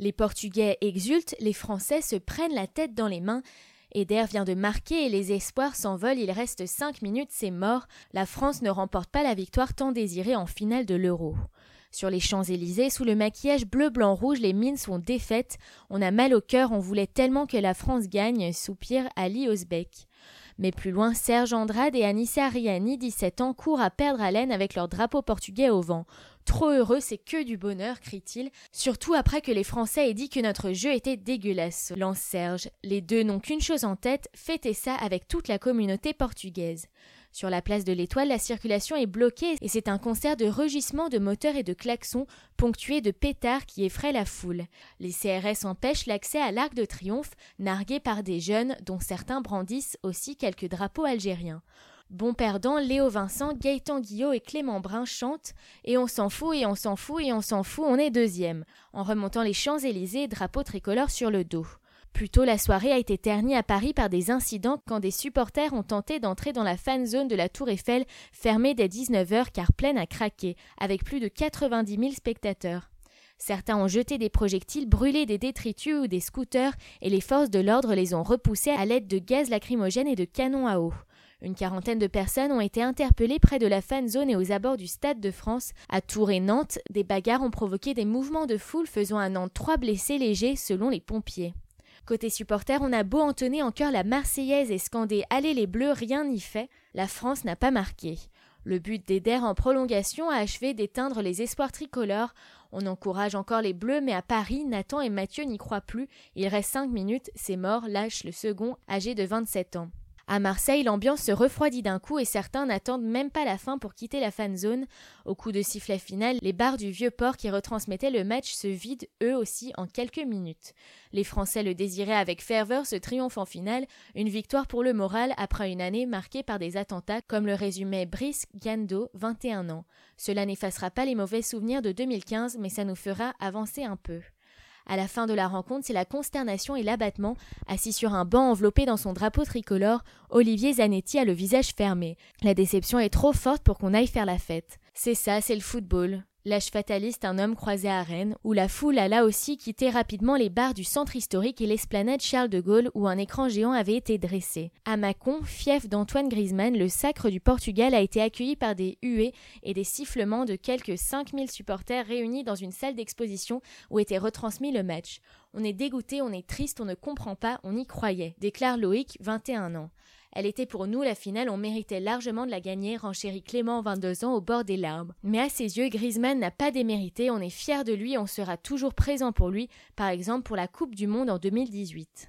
Les Portugais exultent, les Français se prennent la tête dans les mains. Eder vient de marquer et les espoirs s'envolent, il reste cinq minutes, c'est mort. La France ne remporte pas la victoire tant désirée en finale de l'Euro. Sur les Champs-Élysées, sous le maquillage bleu-blanc-rouge, les mines sont défaites. On a mal au cœur, on voulait tellement que la France gagne, soupire Ali Osbeck. Mais plus loin, Serge Andrade et Anissa Riani, 17 ans, courent à perdre haleine avec leur drapeau portugais au vent. Trop heureux, c'est que du bonheur, crie-t-il, surtout après que les Français aient dit que notre jeu était dégueulasse, lance Serge. Les deux n'ont qu'une chose en tête, fêter ça avec toute la communauté portugaise. Sur la place de l'Étoile, la circulation est bloquée et c'est un concert de rugissements de moteurs et de klaxons ponctué de pétards qui effraie la foule. Les CRS empêchent l'accès à l'Arc de Triomphe, nargué par des jeunes dont certains brandissent aussi quelques drapeaux algériens. Bon perdant, Léo Vincent, Gaëtan Guillot et Clément Brun chantent Et on s'en fout, et on s'en fout, et on s'en fout, on est deuxième, en remontant les Champs-Élysées, drapeau tricolore sur le dos. Plus tôt, la soirée a été ternie à Paris par des incidents quand des supporters ont tenté d'entrer dans la fan zone de la Tour Eiffel, fermée dès 19h car pleine à craquer, avec plus de 90 000 spectateurs. Certains ont jeté des projectiles, brûlé des détritus ou des scooters, et les forces de l'ordre les ont repoussés à l'aide de gaz lacrymogène et de canons à eau. Une quarantaine de personnes ont été interpellées près de la fan zone et aux abords du Stade de France. À Tours et Nantes, des bagarres ont provoqué des mouvements de foule faisant à Nantes trois blessés légers selon les pompiers. Côté supporters, on a beau entonner en chœur la Marseillaise et scander Allez les Bleus, rien n'y fait, la France n'a pas marqué. Le but d'Eder en prolongation a achevé d'éteindre les espoirs tricolores. On encourage encore les Bleus, mais à Paris, Nathan et Mathieu n'y croient plus. Il reste cinq minutes, c'est mort, lâche le second, âgé de 27 ans. À Marseille, l'ambiance se refroidit d'un coup et certains n'attendent même pas la fin pour quitter la fan zone. Au coup de sifflet final, les bars du vieux port qui retransmettaient le match se vident eux aussi en quelques minutes. Les Français le désiraient avec ferveur ce triomphe en finale, une victoire pour le moral après une année marquée par des attentats, comme le résumait Brice Gando, 21 ans. Cela n'effacera pas les mauvais souvenirs de 2015, mais ça nous fera avancer un peu. À la fin de la rencontre, c'est la consternation et l'abattement. Assis sur un banc enveloppé dans son drapeau tricolore, Olivier Zanetti a le visage fermé. La déception est trop forte pour qu'on aille faire la fête. C'est ça, c'est le football. L'âge fataliste, un homme croisé à Rennes, où la foule a là aussi quitté rapidement les bars du centre historique et l'esplanade Charles de Gaulle où un écran géant avait été dressé. À Mâcon, fief d'Antoine Griezmann, le sacre du Portugal a été accueilli par des huées et des sifflements de quelques 5000 supporters réunis dans une salle d'exposition où était retransmis le match. On est dégoûté, on est triste, on ne comprend pas, on y croyait, déclare Loïc, 21 ans. Elle était pour nous la finale, on méritait largement de la gagner, renchérit Clément, 22 ans, au bord des larmes. Mais à ses yeux, Griezmann n'a pas démérité, on est fier de lui, on sera toujours présent pour lui, par exemple pour la Coupe du Monde en 2018.